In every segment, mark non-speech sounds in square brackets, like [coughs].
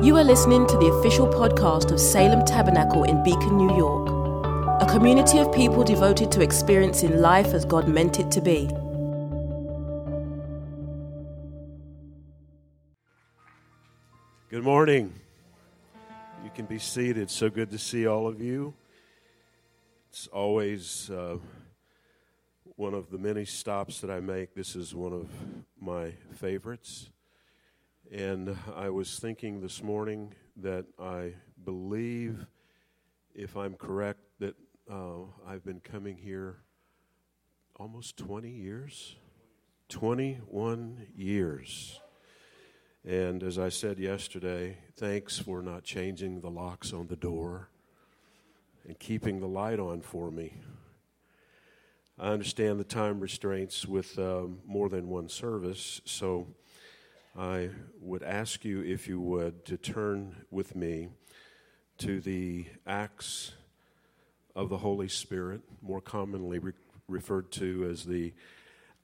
You are listening to the official podcast of Salem Tabernacle in Beacon, New York, a community of people devoted to experiencing life as God meant it to be. Good morning. You can be seated. So good to see all of you. It's always uh, one of the many stops that I make. This is one of my favorites. And I was thinking this morning that I believe, if I'm correct, that uh, I've been coming here almost 20 years. 21 years. And as I said yesterday, thanks for not changing the locks on the door and keeping the light on for me. I understand the time restraints with um, more than one service, so I would ask you, if you would, to turn with me to the Acts of the Holy Spirit, more commonly re- referred to as the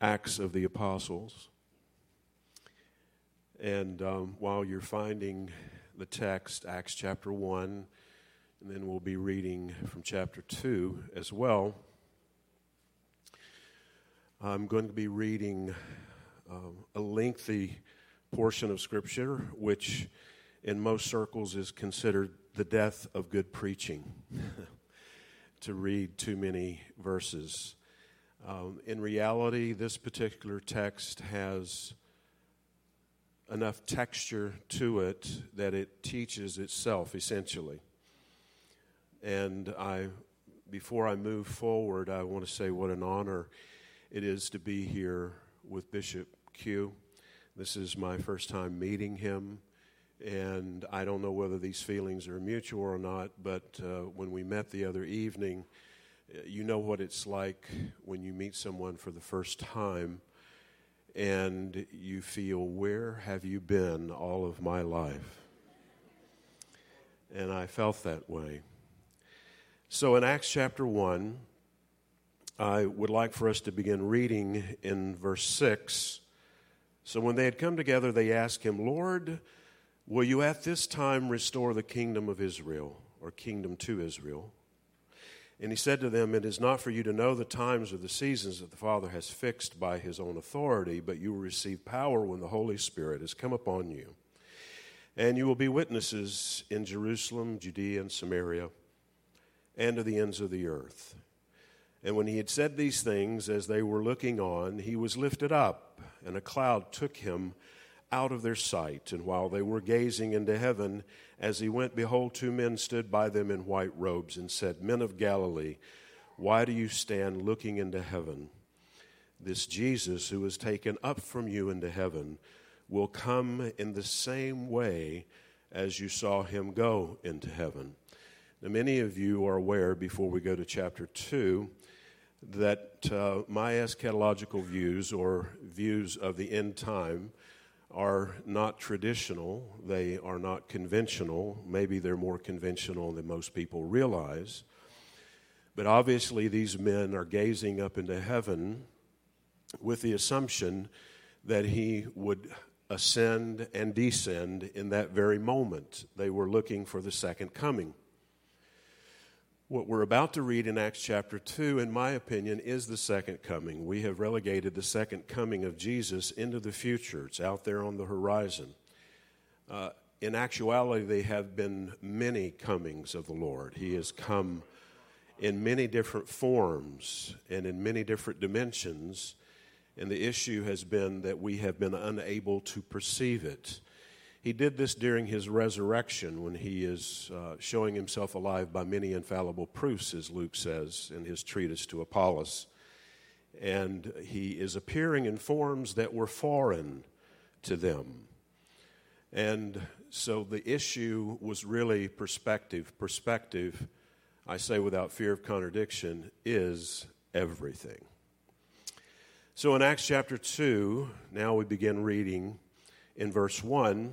Acts of the Apostles. And um, while you're finding the text, Acts chapter 1, and then we'll be reading from chapter 2 as well, I'm going to be reading um, a lengthy portion of Scripture, which in most circles is considered the death of good preaching, [laughs] to read too many verses. Um, in reality, this particular text has enough texture to it that it teaches itself essentially. And I, before I move forward, I want to say what an honor it is to be here with Bishop Q. This is my first time meeting him, and I don't know whether these feelings are mutual or not, but uh, when we met the other evening, uh, you know what it's like when you meet someone for the first time and you feel, Where have you been all of my life? And I felt that way. So in Acts chapter 1, I would like for us to begin reading in verse 6 so when they had come together, they asked him, Lord, will you at this time restore the kingdom of Israel, or kingdom to Israel? And he said to them, It is not for you to know the times or the seasons that the Father has fixed by his own authority, but you will receive power when the Holy Spirit has come upon you. And you will be witnesses in Jerusalem, Judea, and Samaria, and to the ends of the earth. And when he had said these things, as they were looking on, he was lifted up, and a cloud took him out of their sight. And while they were gazing into heaven, as he went, behold, two men stood by them in white robes, and said, Men of Galilee, why do you stand looking into heaven? This Jesus, who was taken up from you into heaven, will come in the same way as you saw him go into heaven. Now, many of you are aware, before we go to chapter 2, that uh, my eschatological views or views of the end time are not traditional, they are not conventional. Maybe they're more conventional than most people realize. But obviously, these men are gazing up into heaven with the assumption that he would ascend and descend in that very moment. They were looking for the second coming. What we're about to read in Acts chapter 2, in my opinion, is the second coming. We have relegated the second coming of Jesus into the future, it's out there on the horizon. Uh, in actuality, there have been many comings of the Lord. He has come in many different forms and in many different dimensions, and the issue has been that we have been unable to perceive it. He did this during his resurrection when he is uh, showing himself alive by many infallible proofs, as Luke says in his treatise to Apollos. And he is appearing in forms that were foreign to them. And so the issue was really perspective. Perspective, I say without fear of contradiction, is everything. So in Acts chapter 2, now we begin reading in verse 1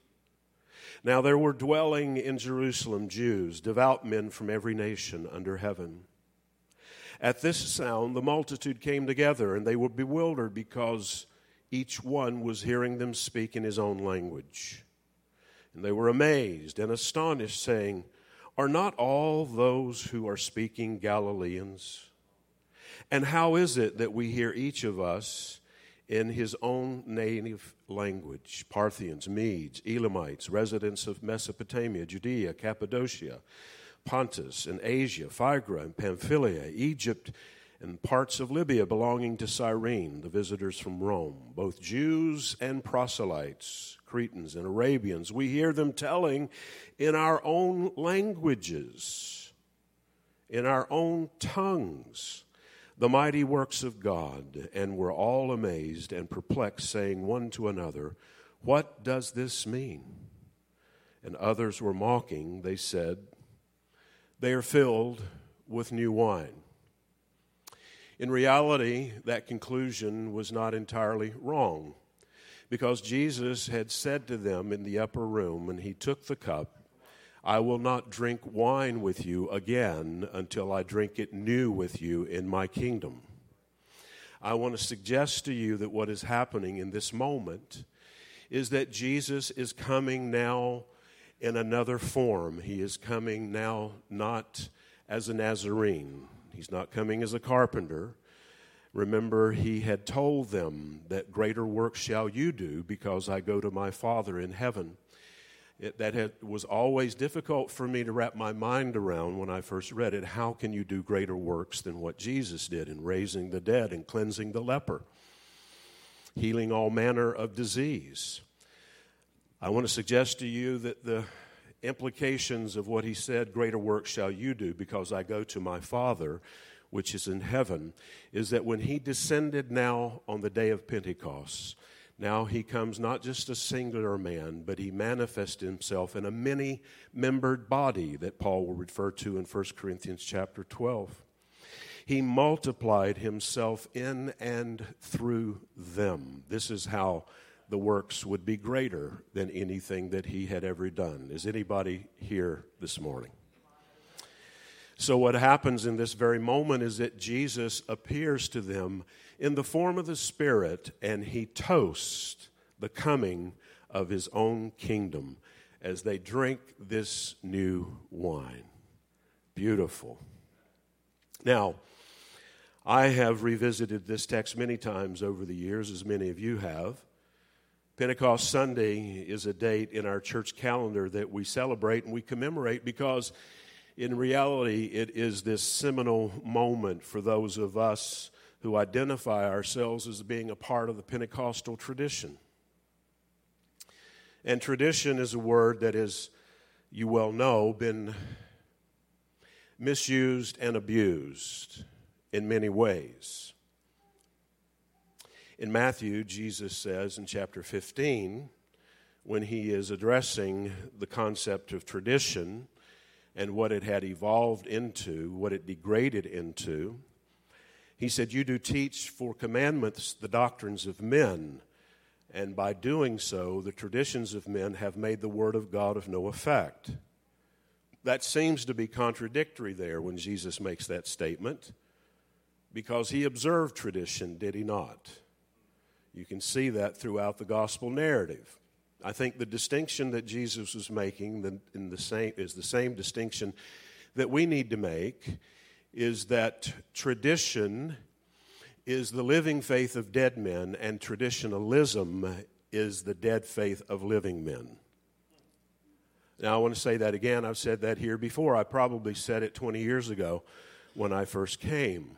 Now there were dwelling in Jerusalem Jews, devout men from every nation under heaven. At this sound, the multitude came together, and they were bewildered because each one was hearing them speak in his own language. And they were amazed and astonished, saying, Are not all those who are speaking Galileans? And how is it that we hear each of us in his own native language Parthians, Medes, Elamites, residents of Mesopotamia, Judea, Cappadocia, Pontus, and Asia, Phrygia, and Pamphylia, Egypt, and parts of Libya belonging to Cyrene, the visitors from Rome, both Jews and proselytes, Cretans and Arabians. We hear them telling in our own languages, in our own tongues the mighty works of God, and were all amazed and perplexed, saying one to another, What does this mean? And others were mocking. They said, They are filled with new wine. In reality, that conclusion was not entirely wrong because Jesus had said to them in the upper room, and he took the cup I will not drink wine with you again until I drink it new with you in my kingdom. I want to suggest to you that what is happening in this moment is that Jesus is coming now in another form. He is coming now not as a Nazarene, he's not coming as a carpenter. Remember, he had told them that greater work shall you do because I go to my Father in heaven it, that had, was always difficult for me to wrap my mind around when I first read it. How can you do greater works than what Jesus did in raising the dead and cleansing the leper, healing all manner of disease? I want to suggest to you that the implications of what he said, Greater works shall you do, because I go to my Father, which is in heaven, is that when he descended now on the day of Pentecost, now he comes not just a singular man, but he manifests himself in a many membered body that Paul will refer to in 1 Corinthians chapter 12. He multiplied himself in and through them. This is how the works would be greater than anything that he had ever done. Is anybody here this morning? So, what happens in this very moment is that Jesus appears to them in the form of the Spirit, and he toasts the coming of his own kingdom as they drink this new wine. Beautiful. Now, I have revisited this text many times over the years, as many of you have. Pentecost Sunday is a date in our church calendar that we celebrate and we commemorate because, in reality, it is this seminal moment for those of us who identify ourselves as being a part of the Pentecostal tradition. And tradition is a word that is, you well know, been misused and abused in many ways. In Matthew, Jesus says in chapter 15, when he is addressing the concept of tradition and what it had evolved into, what it degraded into, he said, You do teach for commandments the doctrines of men, and by doing so, the traditions of men have made the word of God of no effect. That seems to be contradictory there when Jesus makes that statement, because he observed tradition, did he not? You can see that throughout the gospel narrative. I think the distinction that Jesus was making in the same, is the same distinction that we need to make is that tradition is the living faith of dead men, and traditionalism is the dead faith of living men. Now, I want to say that again. I've said that here before. I probably said it 20 years ago when I first came.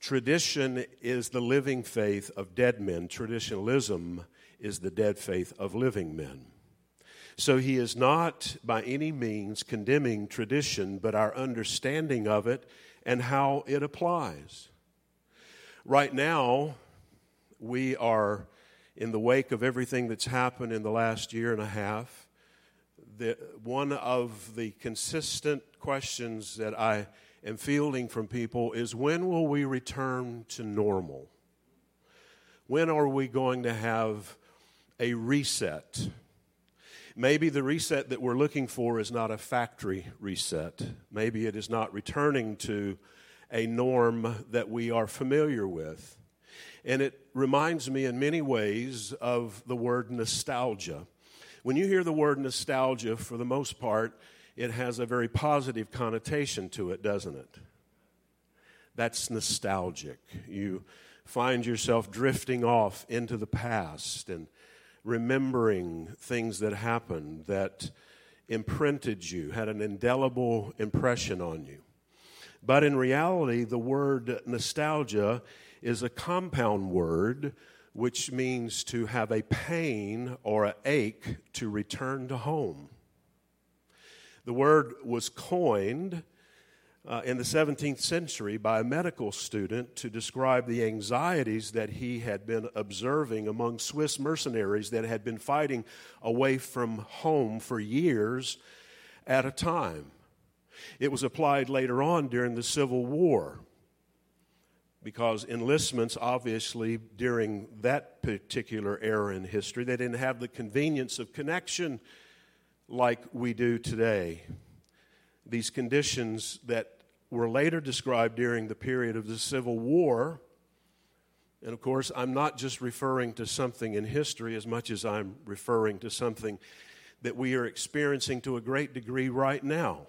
Tradition is the living faith of dead men, traditionalism is the dead faith of living men. So he is not by any means condemning tradition, but our understanding of it and how it applies. Right now, we are in the wake of everything that's happened in the last year and a half. The, one of the consistent questions that I am fielding from people is when will we return to normal? When are we going to have a reset? Maybe the reset that we're looking for is not a factory reset. Maybe it is not returning to a norm that we are familiar with. And it reminds me in many ways of the word nostalgia. When you hear the word nostalgia, for the most part, it has a very positive connotation to it, doesn't it? That's nostalgic. You find yourself drifting off into the past and remembering things that happened that imprinted you, had an indelible impression on you. But in reality, the word nostalgia is a compound word which means to have a pain or an ache to return to home. The word was coined uh, in the 17th century by a medical student to describe the anxieties that he had been observing among Swiss mercenaries that had been fighting away from home for years at a time. It was applied later on during the Civil War because enlistments, obviously, during that particular era in history, they didn't have the convenience of connection like we do today. These conditions that were later described during the period of the Civil War. And of course, I'm not just referring to something in history as much as I'm referring to something that we are experiencing to a great degree right now.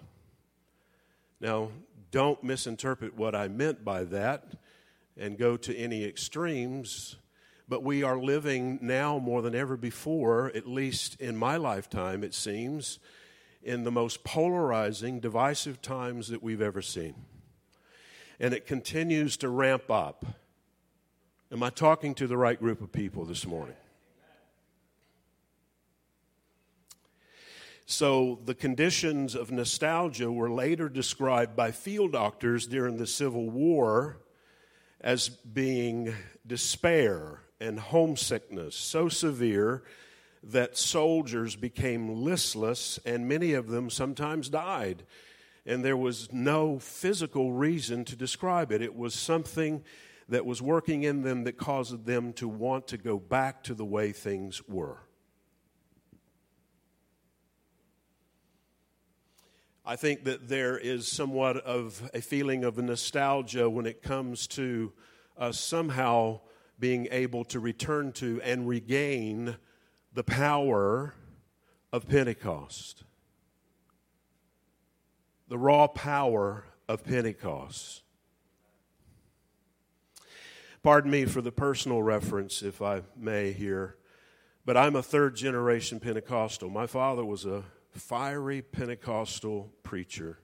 Now, don't misinterpret what I meant by that and go to any extremes, but we are living now more than ever before, at least in my lifetime, it seems, in the most polarizing, divisive times that we've ever seen. And it continues to ramp up. Am I talking to the right group of people this morning? So, the conditions of nostalgia were later described by field doctors during the Civil War as being despair and homesickness so severe that soldiers became listless, and many of them sometimes died. And there was no physical reason to describe it. It was something that was working in them that caused them to want to go back to the way things were. I think that there is somewhat of a feeling of nostalgia when it comes to us somehow being able to return to and regain the power of Pentecost. The raw power of Pentecost. Pardon me for the personal reference, if I may, here, but I'm a third generation Pentecostal. My father was a fiery Pentecostal preacher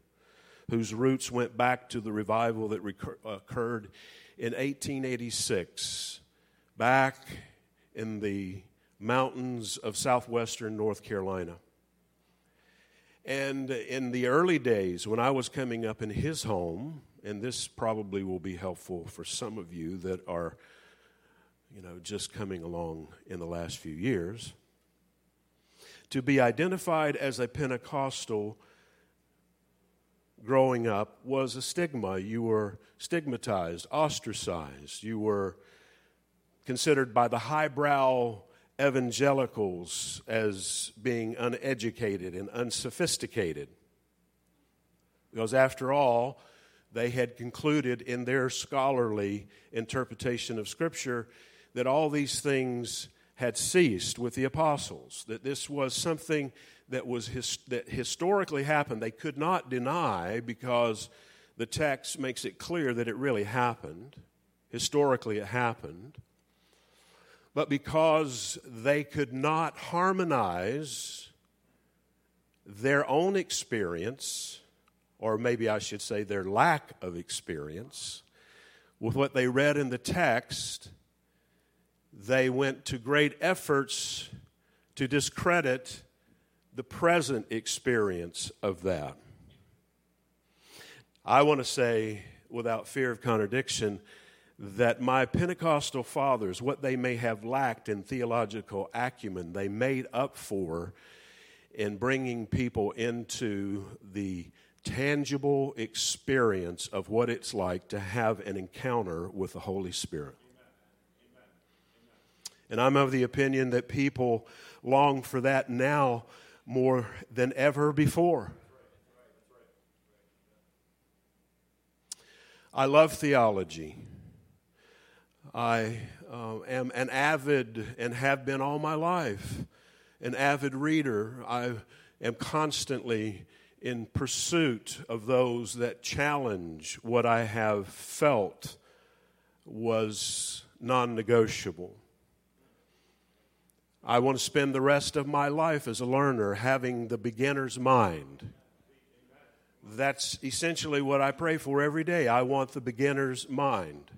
whose roots went back to the revival that recur- occurred in 1886, back in the mountains of southwestern North Carolina. And in the early days, when I was coming up in his home, and this probably will be helpful for some of you that are, you know, just coming along in the last few years, to be identified as a Pentecostal growing up was a stigma. You were stigmatized, ostracized. You were considered by the highbrow evangelicals as being uneducated and unsophisticated. Because after all, they had concluded in their scholarly interpretation of Scripture that all these things had ceased with the apostles, that this was something that, was his, that historically happened. They could not deny because the text makes it clear that it really happened. Historically, it happened but because they could not harmonize their own experience, or maybe I should say their lack of experience, with what they read in the text, they went to great efforts to discredit the present experience of that. I want to say, without fear of contradiction, that my Pentecostal fathers, what they may have lacked in theological acumen, they made up for in bringing people into the tangible experience of what it's like to have an encounter with the Holy Spirit. And I'm of the opinion that people long for that now more than ever before. I love theology. I uh, am an avid and have been all my life an avid reader. I am constantly in pursuit of those that challenge what I have felt was non negotiable. I want to spend the rest of my life as a learner having the beginner's mind. That's essentially what I pray for every day. I want the beginner's mind.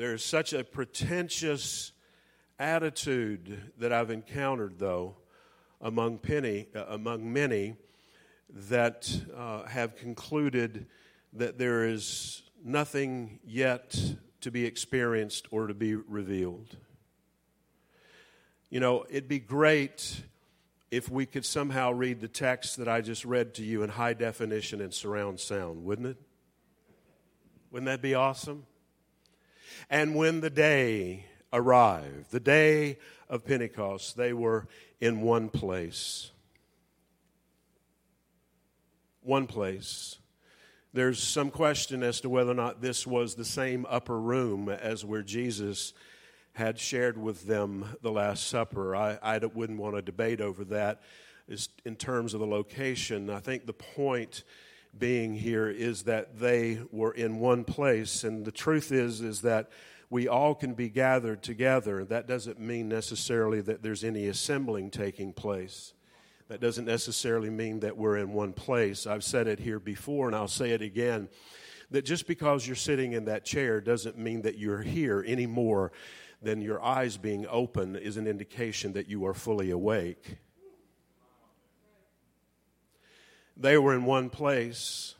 There's such a pretentious attitude that I've encountered, though, among, penny, uh, among many that uh, have concluded that there is nothing yet to be experienced or to be revealed. You know, it'd be great if we could somehow read the text that I just read to you in high definition and surround sound, wouldn't it? Wouldn't that be awesome? And when the day arrived, the day of Pentecost, they were in one place. One place. There's some question as to whether or not this was the same upper room as where Jesus had shared with them the Last Supper. I, I wouldn't want to debate over that in terms of the location. I think the point being here is that they were in one place. And the truth is is that we all can be gathered together. That doesn't mean necessarily that there's any assembling taking place. That doesn't necessarily mean that we're in one place. I've said it here before and i'll say it again that just because you're sitting in that chair doesn't mean that you're here any more than your eyes being open is an indication that you are fully awake They were in one place.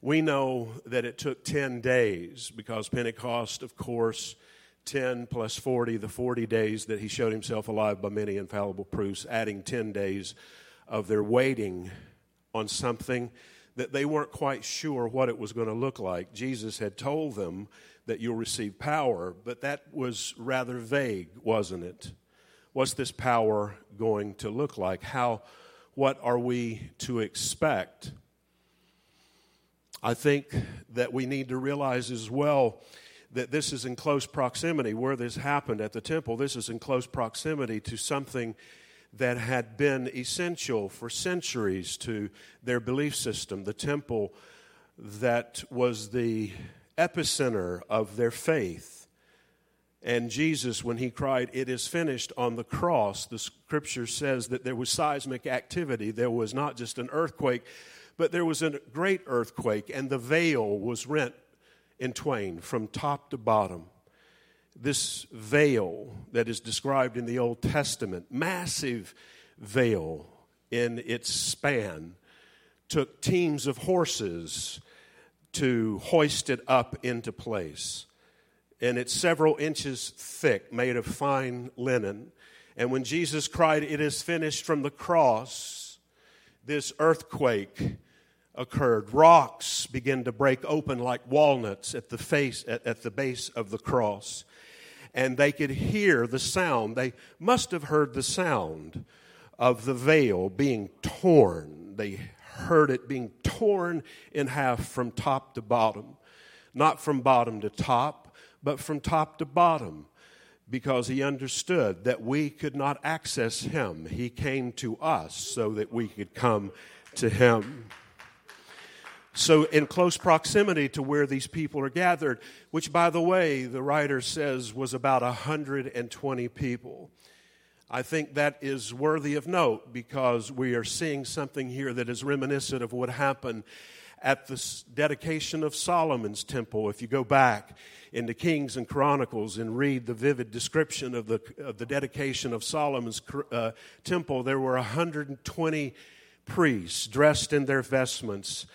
We know that it took 10 days because Pentecost, of course, 10 plus 40, the 40 days that he showed himself alive by many infallible proofs, adding 10 days of their waiting on something that they weren't quite sure what it was going to look like. Jesus had told them that you'll receive power, but that was rather vague, wasn't it? What's this power going to look like? How what are we to expect? I think that we need to realize as well that this is in close proximity where this happened at the temple. This is in close proximity to something that had been essential for centuries to their belief system. The temple that was the epicenter of their faith. And Jesus, when he cried, It is finished on the cross, the scripture says that there was seismic activity. There was not just an earthquake, but there was a great earthquake, and the veil was rent in twain from top to bottom. This veil that is described in the Old Testament, massive veil in its span, took teams of horses to hoist it up into place and it's several inches thick, made of fine linen. And when Jesus cried, It is finished from the cross, this earthquake occurred. Rocks began to break open like walnuts at the, face, at, at the base of the cross. And they could hear the sound. They must have heard the sound of the veil being torn. They heard it being torn in half from top to bottom, not from bottom to top but from top to bottom because he understood that we could not access him. He came to us so that we could come to him. So, in close proximity to where these people are gathered, which, by the way, the writer says was about 120 people. I think that is worthy of note because we are seeing something here that is reminiscent of what happened at the dedication of Solomon's temple. If you go back into Kings and Chronicles and read the vivid description of the, of the dedication of Solomon's uh, temple, there were 120 priests dressed in their vestments.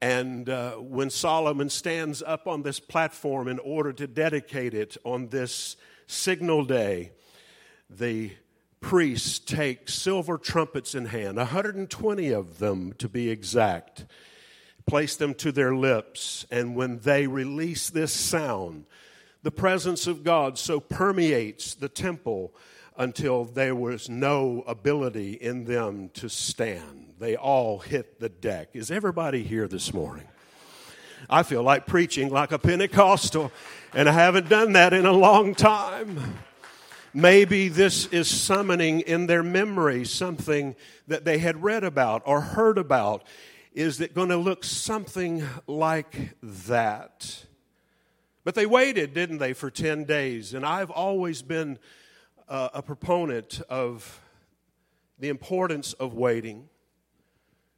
And uh, when Solomon stands up on this platform in order to dedicate it on this signal day, the priests take silver trumpets in hand, 120 of them to be exact, place them to their lips, and when they release this sound, the presence of God so permeates the temple until there was no ability in them to stand. They all hit the deck. Is everybody here this morning? I feel like preaching like a Pentecostal, and I haven't done that in a long time. Maybe this is summoning in their memory something that they had read about or heard about. Is it going to look something like that? But they waited, didn't they, for 10 days? And I've always been uh, a proponent of the importance of waiting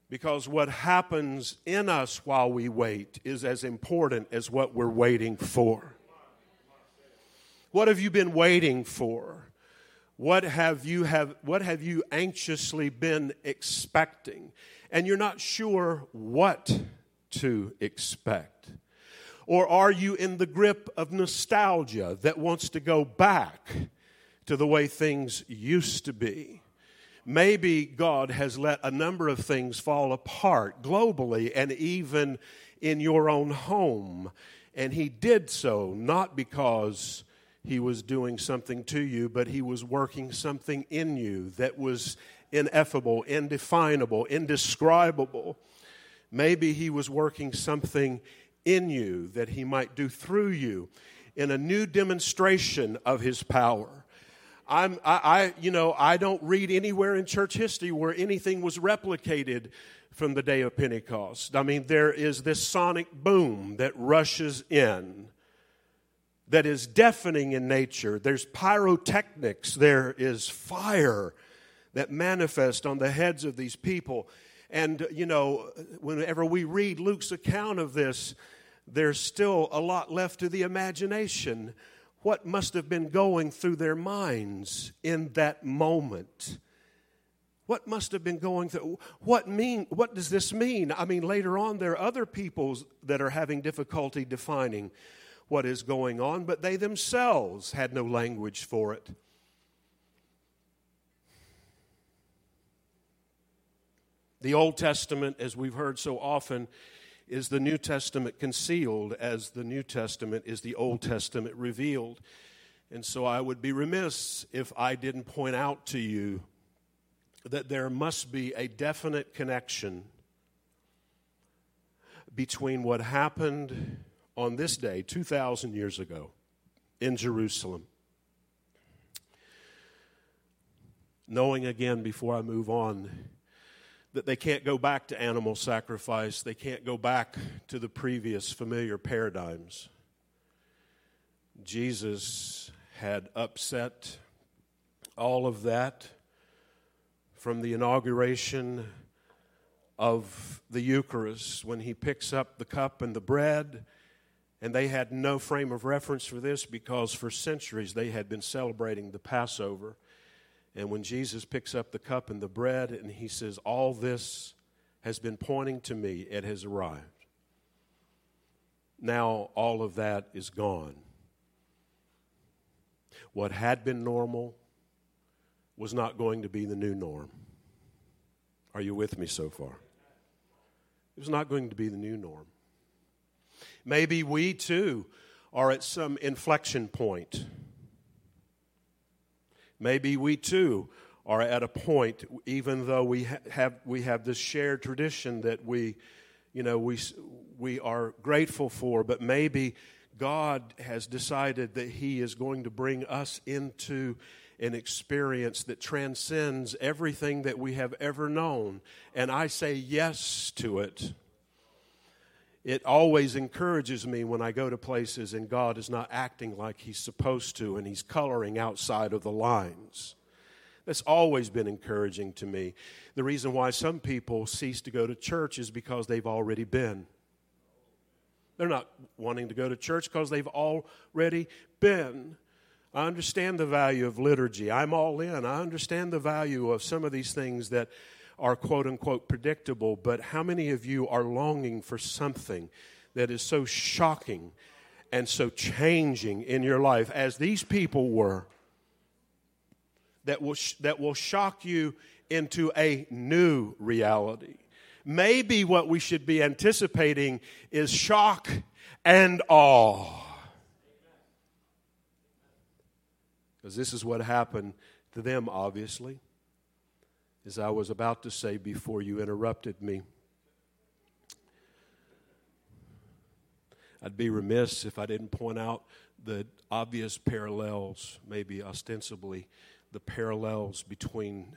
because what happens in us while we wait is as important as what we're waiting for. What have you been waiting for? What have you have what have you anxiously been expecting? And you're not sure what to expect. Or are you in the grip of nostalgia that wants to go back to the way things used to be? Maybe God has let a number of things fall apart globally and even in your own home. And He did so not because he was doing something to you, but he was working something in you that was ineffable, indefinable, indescribable. Maybe he was working something in you that he might do through you in a new demonstration of his power. I'm, I, I, you know, I don't read anywhere in church history where anything was replicated from the day of Pentecost. I mean, there is this sonic boom that rushes in that is deafening in nature. There's pyrotechnics, there is fire that manifest on the heads of these people. And, you know, whenever we read Luke's account of this, there's still a lot left to the imagination. What must have been going through their minds in that moment? What must have been going through? What mean? What does this mean? I mean, later on, there are other peoples that are having difficulty defining what is going on, but they themselves had no language for it. The Old Testament, as we've heard so often, is the New Testament concealed, as the New Testament is the Old Testament revealed. And so I would be remiss if I didn't point out to you that there must be a definite connection between what happened on this day, 2,000 years ago, in Jerusalem. Knowing again, before I move on, that they can't go back to animal sacrifice, they can't go back to the previous familiar paradigms. Jesus had upset all of that from the inauguration of the Eucharist when he picks up the cup and the bread and they had no frame of reference for this because for centuries they had been celebrating the Passover. And when Jesus picks up the cup and the bread and he says, All this has been pointing to me, it has arrived. Now all of that is gone. What had been normal was not going to be the new norm. Are you with me so far? It was not going to be the new norm. Maybe we too are at some inflection point. Maybe we too are at a point, even though we have, we have this shared tradition that we, you know, we, we are grateful for, but maybe God has decided that He is going to bring us into an experience that transcends everything that we have ever known. And I say yes to it it always encourages me when I go to places and God is not acting like He's supposed to and He's coloring outside of the lines. That's always been encouraging to me. The reason why some people cease to go to church is because they've already been. They're not wanting to go to church because they've already been. I understand the value of liturgy. I'm all in. I understand the value of some of these things that are quote unquote predictable, but how many of you are longing for something that is so shocking and so changing in your life as these people were that will, sh- that will shock you into a new reality? Maybe what we should be anticipating is shock and awe. Because this is what happened to them, obviously. As I was about to say before you interrupted me, I'd be remiss if I didn't point out the obvious parallels, maybe ostensibly, the parallels between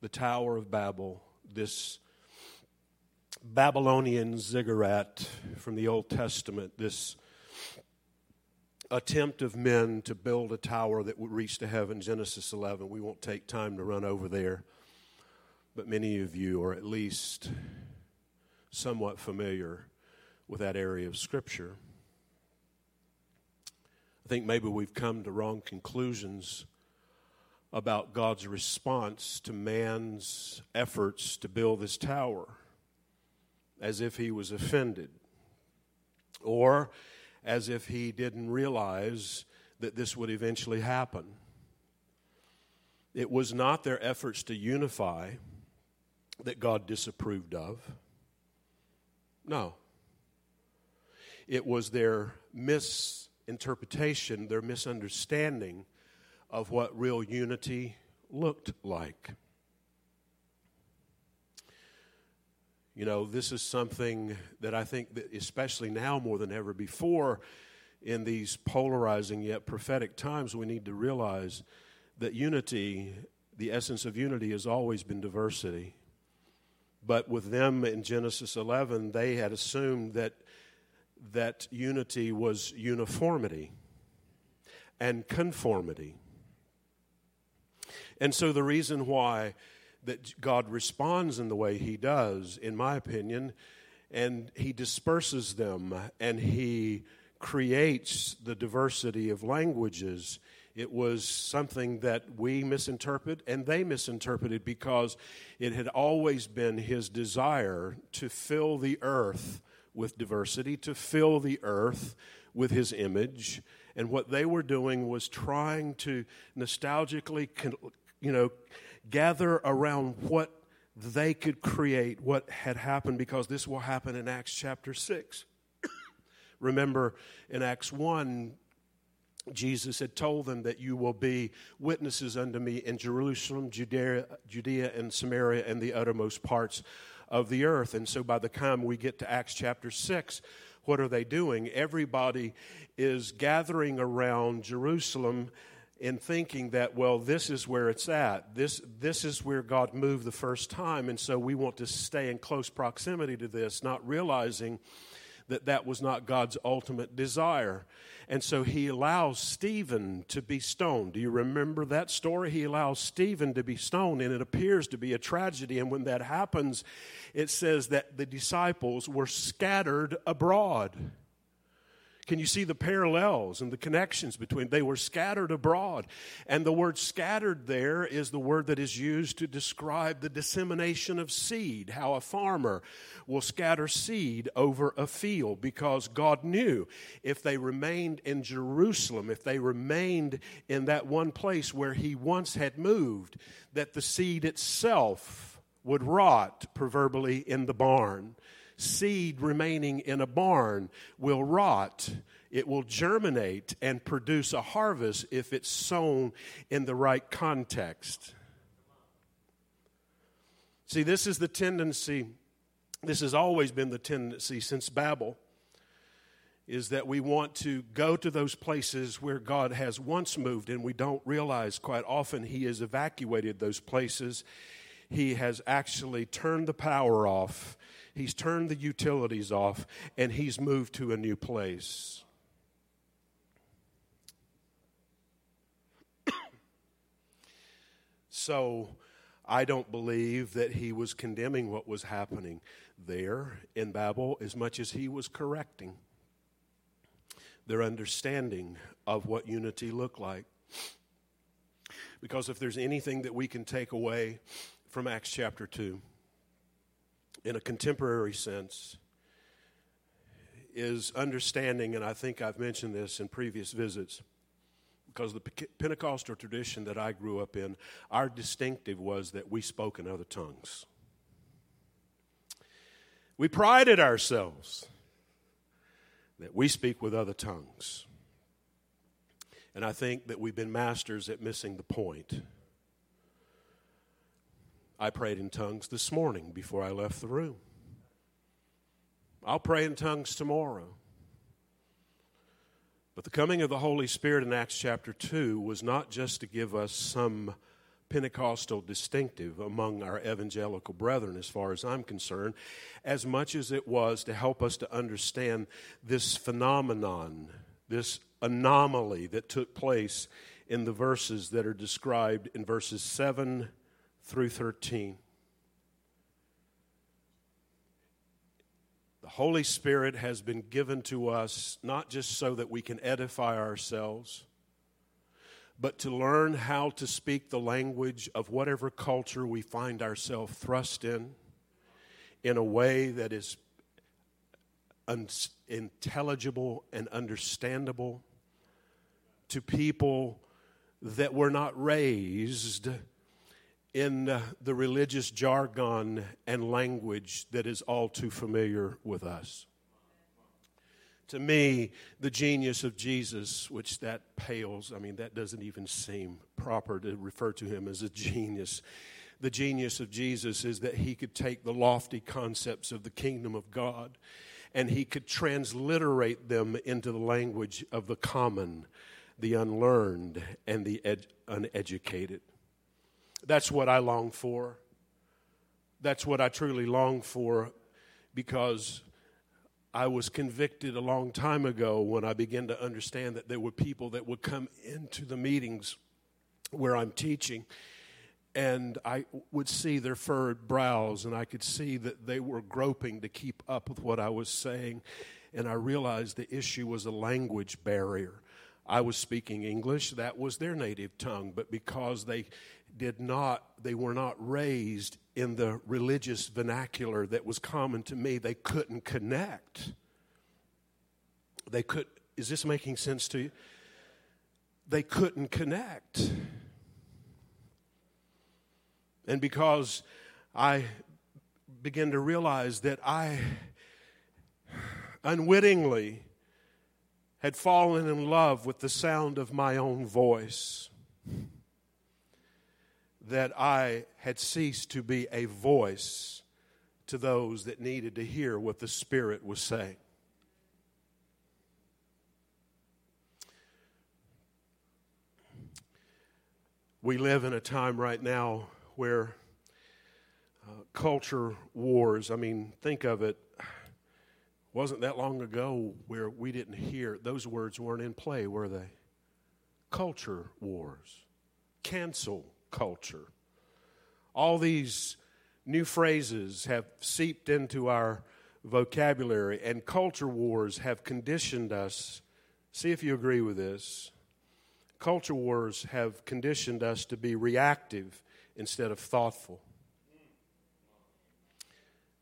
the Tower of Babel, this Babylonian ziggurat from the Old Testament, this attempt of men to build a tower that would reach to heaven, Genesis 11. We won't take time to run over there, but many of you are at least somewhat familiar with that area of Scripture. I think maybe we've come to wrong conclusions about God's response to man's efforts to build this tower as if he was offended or as if he didn't realize that this would eventually happen. It was not their efforts to unify that God disapproved of. No. It was their misinterpretation, their misunderstanding of what real unity looked like. You know, this is something that I think that especially now more than ever before in these polarizing yet prophetic times we need to realize that unity, the essence of unity has always been diversity. But with them in Genesis 11, they had assumed that that unity was uniformity and conformity. And so the reason why that God responds in the way He does, in my opinion, and He disperses them and He creates the diversity of languages. It was something that we misinterpret and they misinterpreted because it had always been His desire to fill the earth with diversity, to fill the earth with His image. And what they were doing was trying to nostalgically, you know, gather around what they could create, what had happened, because this will happen in Acts chapter 6. [coughs] Remember, in Acts 1, Jesus had told them that you will be witnesses unto me in Jerusalem, Judea, Judea, and Samaria, and the uttermost parts of the earth. And so by the time we get to Acts chapter 6, what are they doing? Everybody is gathering around Jerusalem in thinking that, well, this is where it's at. This, this is where God moved the first time, and so we want to stay in close proximity to this, not realizing that that was not God's ultimate desire. And so he allows Stephen to be stoned. Do you remember that story? He allows Stephen to be stoned, and it appears to be a tragedy. And when that happens, it says that the disciples were scattered abroad. Can you see the parallels and the connections between? They were scattered abroad. And the word scattered there is the word that is used to describe the dissemination of seed, how a farmer will scatter seed over a field because God knew if they remained in Jerusalem, if they remained in that one place where He once had moved, that the seed itself would rot proverbially in the barn seed remaining in a barn will rot. It will germinate and produce a harvest if it's sown in the right context. See, this is the tendency, this has always been the tendency since Babel, is that we want to go to those places where God has once moved, and we don't realize quite often He has evacuated those places. He has actually turned the power off He's turned the utilities off and he's moved to a new place. [coughs] so I don't believe that he was condemning what was happening there in Babel as much as he was correcting their understanding of what unity looked like. Because if there's anything that we can take away from Acts chapter 2, in a contemporary sense is understanding, and I think I've mentioned this in previous visits, because the Pentecostal tradition that I grew up in, our distinctive was that we spoke in other tongues. We prided ourselves that we speak with other tongues. And I think that we've been masters at missing the point. I prayed in tongues this morning before I left the room. I'll pray in tongues tomorrow. But the coming of the Holy Spirit in Acts chapter 2 was not just to give us some Pentecostal distinctive among our evangelical brethren, as far as I'm concerned, as much as it was to help us to understand this phenomenon, this anomaly that took place in the verses that are described in verses 7 through 13. The Holy Spirit has been given to us not just so that we can edify ourselves, but to learn how to speak the language of whatever culture we find ourselves thrust in in a way that is un- intelligible and understandable to people that were not raised in uh, the religious jargon and language that is all too familiar with us. To me, the genius of Jesus, which that pales, I mean, that doesn't even seem proper to refer to him as a genius. The genius of Jesus is that he could take the lofty concepts of the kingdom of God and he could transliterate them into the language of the common, the unlearned, and the ed- uneducated. That's what I long for. That's what I truly long for because I was convicted a long time ago when I began to understand that there were people that would come into the meetings where I'm teaching and I would see their furrowed brows and I could see that they were groping to keep up with what I was saying. And I realized the issue was a language barrier. I was speaking English, that was their native tongue, but because they did not, they were not raised in the religious vernacular that was common to me. They couldn't connect. They could, is this making sense to you? They couldn't connect. And because I began to realize that I unwittingly had fallen in love with the sound of my own voice that I had ceased to be a voice to those that needed to hear what the Spirit was saying. We live in a time right now where uh, culture wars, I mean, think of it, wasn't that long ago where we didn't hear, those words weren't in play, were they? Culture wars, cancel culture. All these new phrases have seeped into our vocabulary, and culture wars have conditioned us. See if you agree with this. Culture wars have conditioned us to be reactive instead of thoughtful.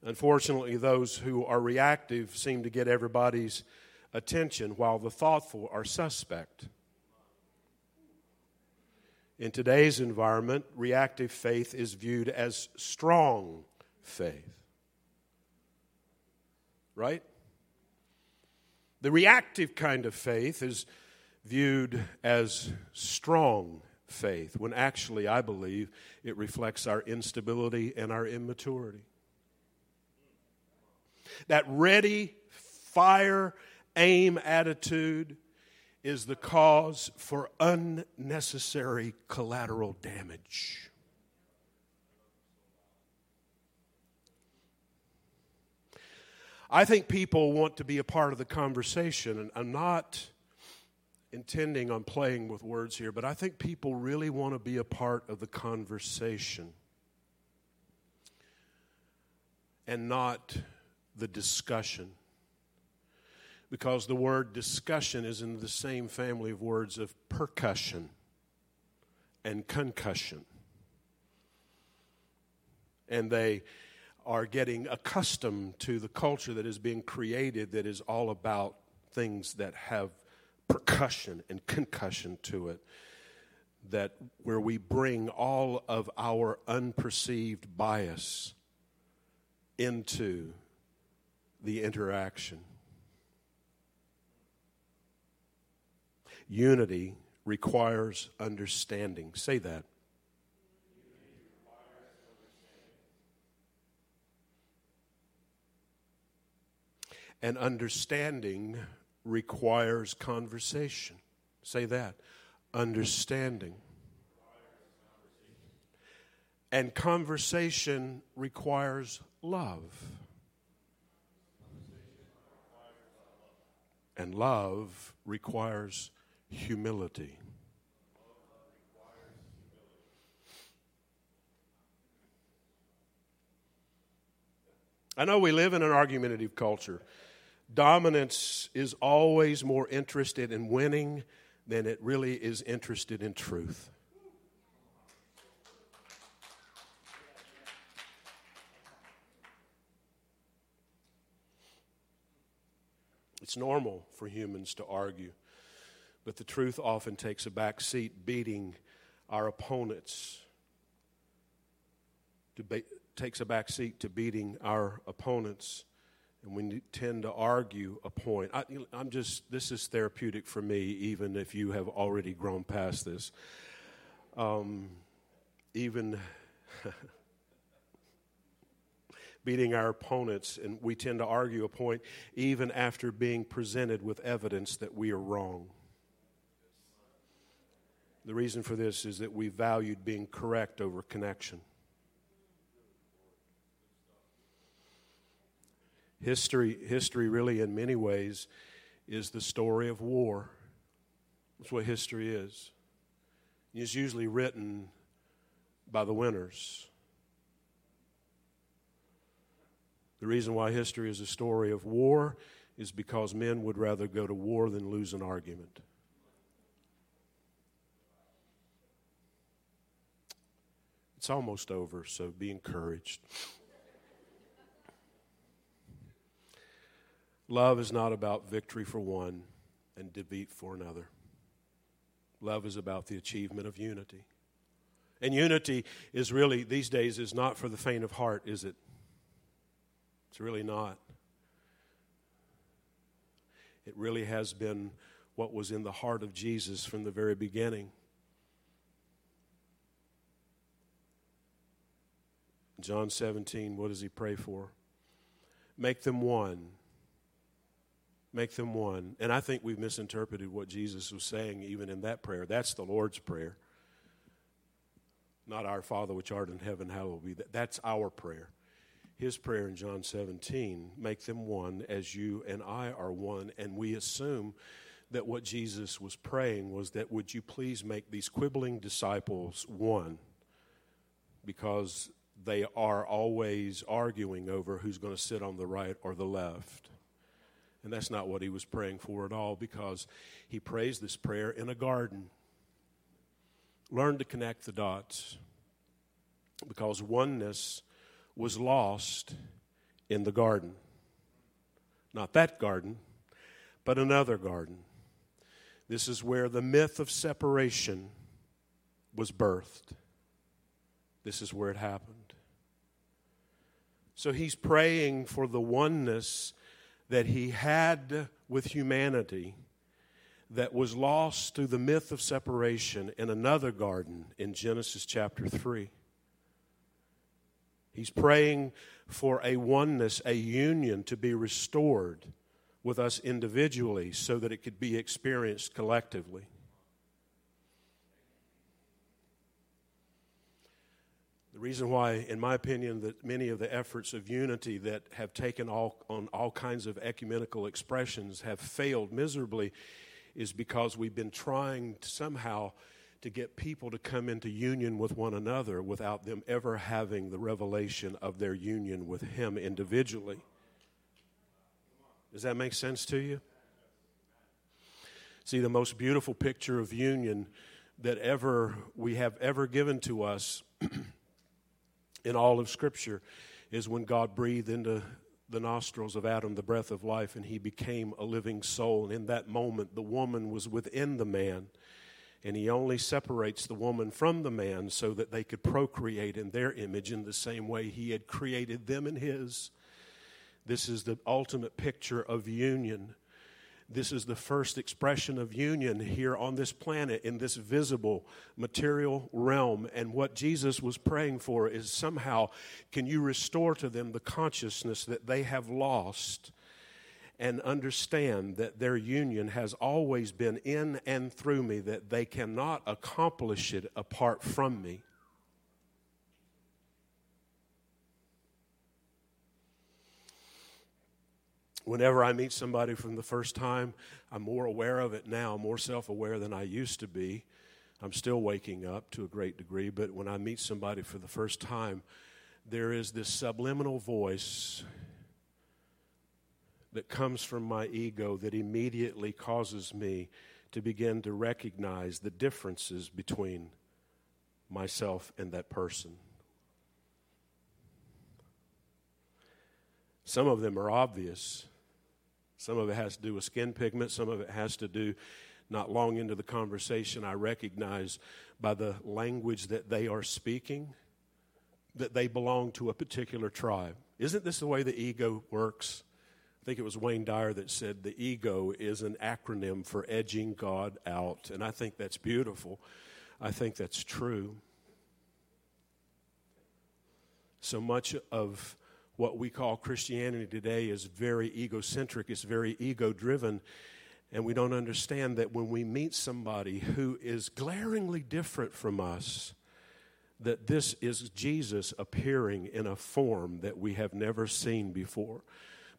Unfortunately, those who are reactive seem to get everybody's attention, while the thoughtful are suspect. In today's environment, reactive faith is viewed as strong faith. Right? The reactive kind of faith is viewed as strong faith, when actually, I believe, it reflects our instability and our immaturity. That ready, fire, aim attitude is the cause for unnecessary collateral damage. I think people want to be a part of the conversation, and I'm not intending on playing with words here, but I think people really want to be a part of the conversation and not the discussion because the word discussion is in the same family of words of percussion and concussion. And they are getting accustomed to the culture that is being created that is all about things that have percussion and concussion to it. That where we bring all of our unperceived bias into the interaction. Unity requires understanding. Say that. And understanding requires conversation. Say that. Understanding. And conversation requires love. And love requires humility. I know we live in an argumentative culture. Dominance is always more interested in winning than it really is interested in truth. It's normal for humans to argue, but the truth often takes a back seat, beating our opponents. Takes a back seat to beating our opponents and we tend to argue a point. I, am just, this is therapeutic for me, even if you have already grown past this. Um, even [laughs] beating our opponents, and we tend to argue a point even after being presented with evidence that we are wrong. The reason for this is that we valued being correct over connection. History, history really, in many ways, is the story of war. That's what history is. It's usually written by the winners. The reason why history is a story of war is because men would rather go to war than lose an argument. It's almost over, so be encouraged. Love is not about victory for one and defeat for another. Love is about the achievement of unity. And unity is really, these days, is not for the faint of heart, is it? It's really not. It really has been what was in the heart of Jesus from the very beginning. John 17, what does he pray for? Make them one Make them one. And I think we've misinterpreted what Jesus was saying even in that prayer. That's the Lord's Prayer. Not our Father which art in heaven, hallowed be. That. That's our prayer. His prayer in John 17, make them one as you and I are one. And we assume that what Jesus was praying was that would you please make these quibbling disciples one? Because they are always arguing over who's going to sit on the right or the left. And that's not what he was praying for at all because he prays this prayer in a garden. Learn to connect the dots because oneness was lost in the garden. Not that garden, but another garden. This is where the myth of separation was birthed. This is where it happened. So he's praying for the oneness that he had with humanity that was lost through the myth of separation in another garden in Genesis chapter 3. He's praying for a oneness, a union to be restored with us individually so that it could be experienced collectively. The reason why, in my opinion, that many of the efforts of unity that have taken all, on all kinds of ecumenical expressions have failed miserably is because we've been trying to somehow to get people to come into union with one another without them ever having the revelation of their union with Him individually. Does that make sense to you? See, the most beautiful picture of union that ever we have ever given to us [clears throat] in all of Scripture is when God breathed into the nostrils of Adam the breath of life and he became a living soul. And in that moment, the woman was within the man. And he only separates the woman from the man so that they could procreate in their image in the same way he had created them in his. This is the ultimate picture of union this is the first expression of union here on this planet in this visible material realm. And what Jesus was praying for is somehow, can you restore to them the consciousness that they have lost? and understand that their union has always been in and through me, that they cannot accomplish it apart from me. Whenever I meet somebody from the first time, I'm more aware of it now, more self aware than I used to be. I'm still waking up to a great degree, but when I meet somebody for the first time, there is this subliminal voice that comes from my ego that immediately causes me to begin to recognize the differences between myself and that person. Some of them are obvious. Some of it has to do with skin pigment, some of it has to do, not long into the conversation, I recognize by the language that they are speaking that they belong to a particular tribe. Isn't this the way the ego works? I think it was Wayne Dyer that said the ego is an acronym for edging God out. And I think that's beautiful. I think that's true. So much of what we call Christianity today is very egocentric, it's very ego driven. And we don't understand that when we meet somebody who is glaringly different from us, that this is Jesus appearing in a form that we have never seen before.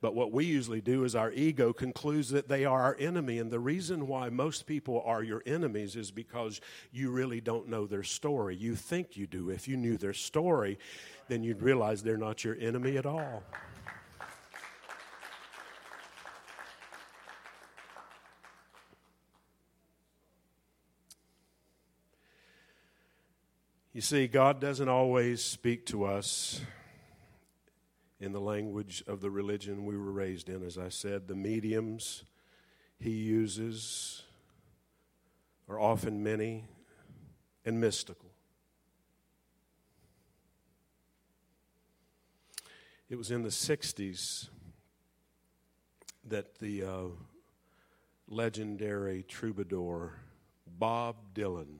But what we usually do is our ego concludes that they are our enemy. And the reason why most people are your enemies is because you really don't know their story. You think you do. If you knew their story, then you'd realize they're not your enemy at all. You see, God doesn't always speak to us in the language of the religion we were raised in. As I said, the mediums he uses are often many and mystical. It was in the 60s that the uh, legendary troubadour Bob Dylan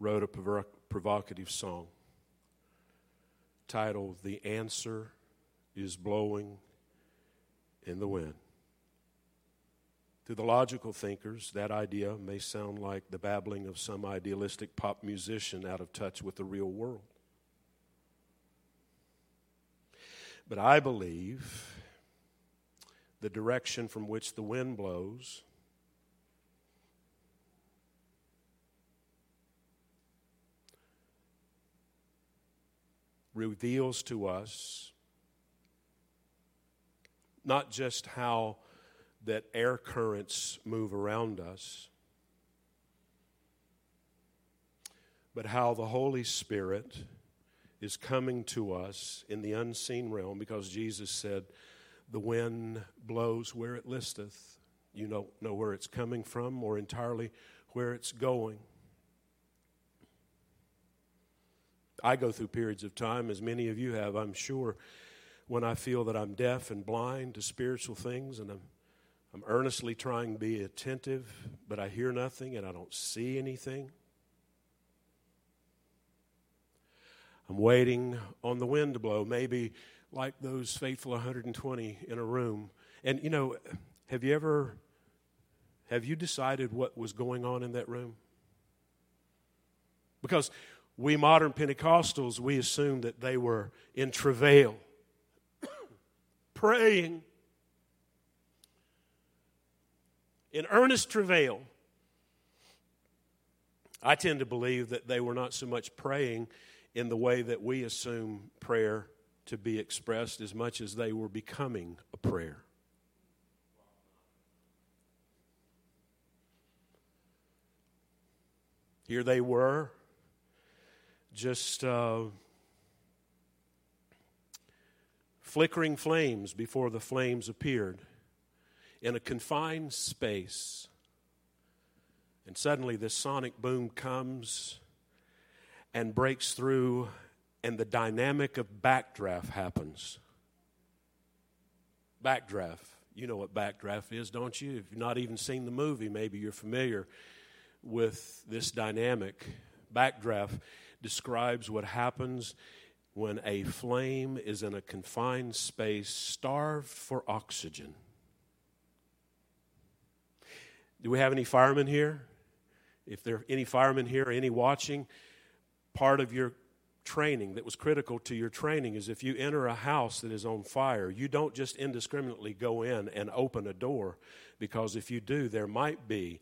wrote a provocative song titled The Answer is Blowing in the Wind. To the logical thinkers, that idea may sound like the babbling of some idealistic pop musician out of touch with the real world. But I believe the direction from which the wind blows reveals to us not just how that air currents move around us, but how the Holy Spirit is coming to us in the unseen realm because Jesus said, The wind blows where it listeth. You don't know where it's coming from or entirely where it's going. I go through periods of time, as many of you have, I'm sure, when I feel that I'm deaf and blind to spiritual things and I'm, I'm earnestly trying to be attentive, but I hear nothing and I don't see anything. I'm waiting on the wind to blow, maybe like those faithful 120 in a room. And you know, have you ever have you decided what was going on in that room? Because we modern Pentecostals, we assume that they were in travail, [coughs] praying, in earnest travail. I tend to believe that they were not so much praying in the way that we assume prayer to be expressed as much as they were becoming a prayer. Here they were, just uh, flickering flames before the flames appeared in a confined space. And suddenly, this sonic boom comes and breaks through, and the dynamic of backdraft happens. Backdraft. You know what backdraft is, don't you? If you've not even seen the movie, maybe you're familiar with this dynamic. Backdraft describes what happens when a flame is in a confined space, starved for oxygen. Do we have any firemen here? If there are any firemen here, any watching, part of your training that was critical to your training is if you enter a house that is on fire, you don't just indiscriminately go in and open a door, because if you do, there might be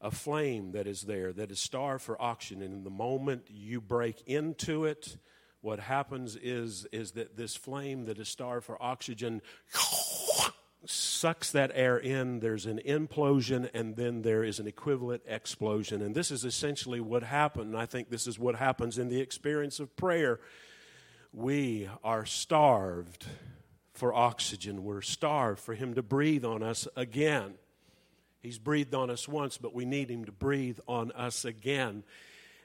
a flame that is there that is starved for oxygen. And in the moment you break into it, what happens is, is that this flame that is starved for oxygen sucks that air in, there's an implosion, and then there is an equivalent explosion. And this is essentially what happened. I think this is what happens in the experience of prayer. We are starved for oxygen, we're starved for Him to breathe on us again. He's breathed on us once, but we need Him to breathe on us again.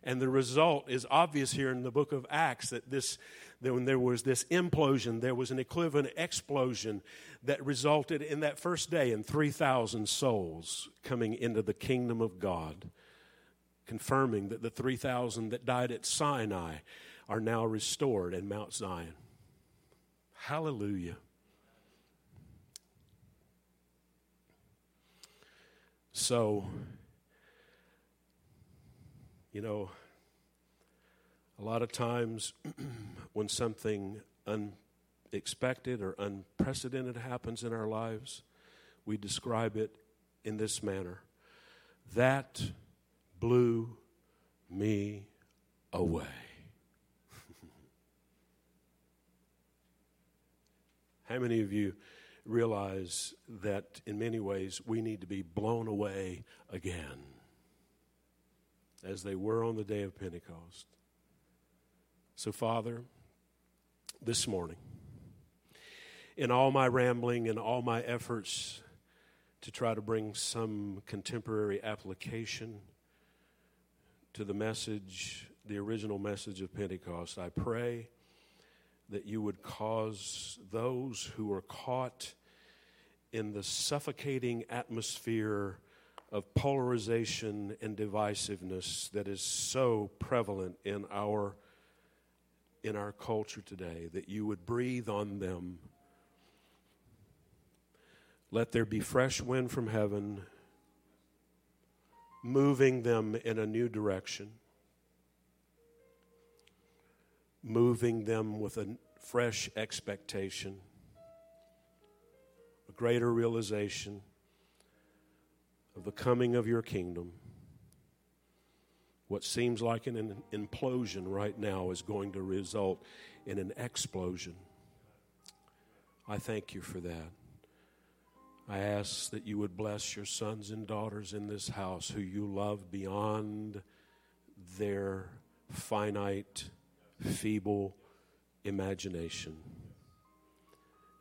And the result is obvious here in the book of Acts that this that when there was this implosion, there was an equivalent explosion that resulted in that first day in 3,000 souls coming into the kingdom of God, confirming that the 3,000 that died at Sinai are now restored in Mount Zion. Hallelujah. So, you know, a lot of times [clears throat] when something unexpected or unprecedented happens in our lives, we describe it in this manner That blew me away. [laughs] How many of you realize that in many ways we need to be blown away again as they were on the day of Pentecost. So, Father, this morning, in all my rambling and all my efforts to try to bring some contemporary application to the message, the original message of Pentecost, I pray that you would cause those who are caught in the suffocating atmosphere of polarization and divisiveness that is so prevalent in our in our culture today that you would breathe on them. Let there be fresh wind from heaven moving them in a new direction moving them with a fresh expectation, a greater realization of the coming of your kingdom. What seems like an implosion right now is going to result in an explosion. I thank you for that. I ask that you would bless your sons and daughters in this house who you love beyond their finite feeble imagination.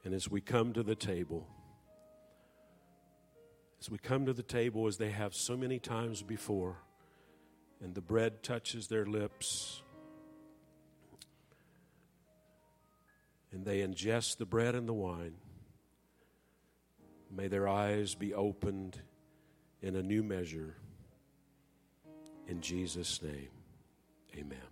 And as we come to the table, as we come to the table as they have so many times before, and the bread touches their lips, and they ingest the bread and the wine, may their eyes be opened in a new measure. In Jesus' name, amen.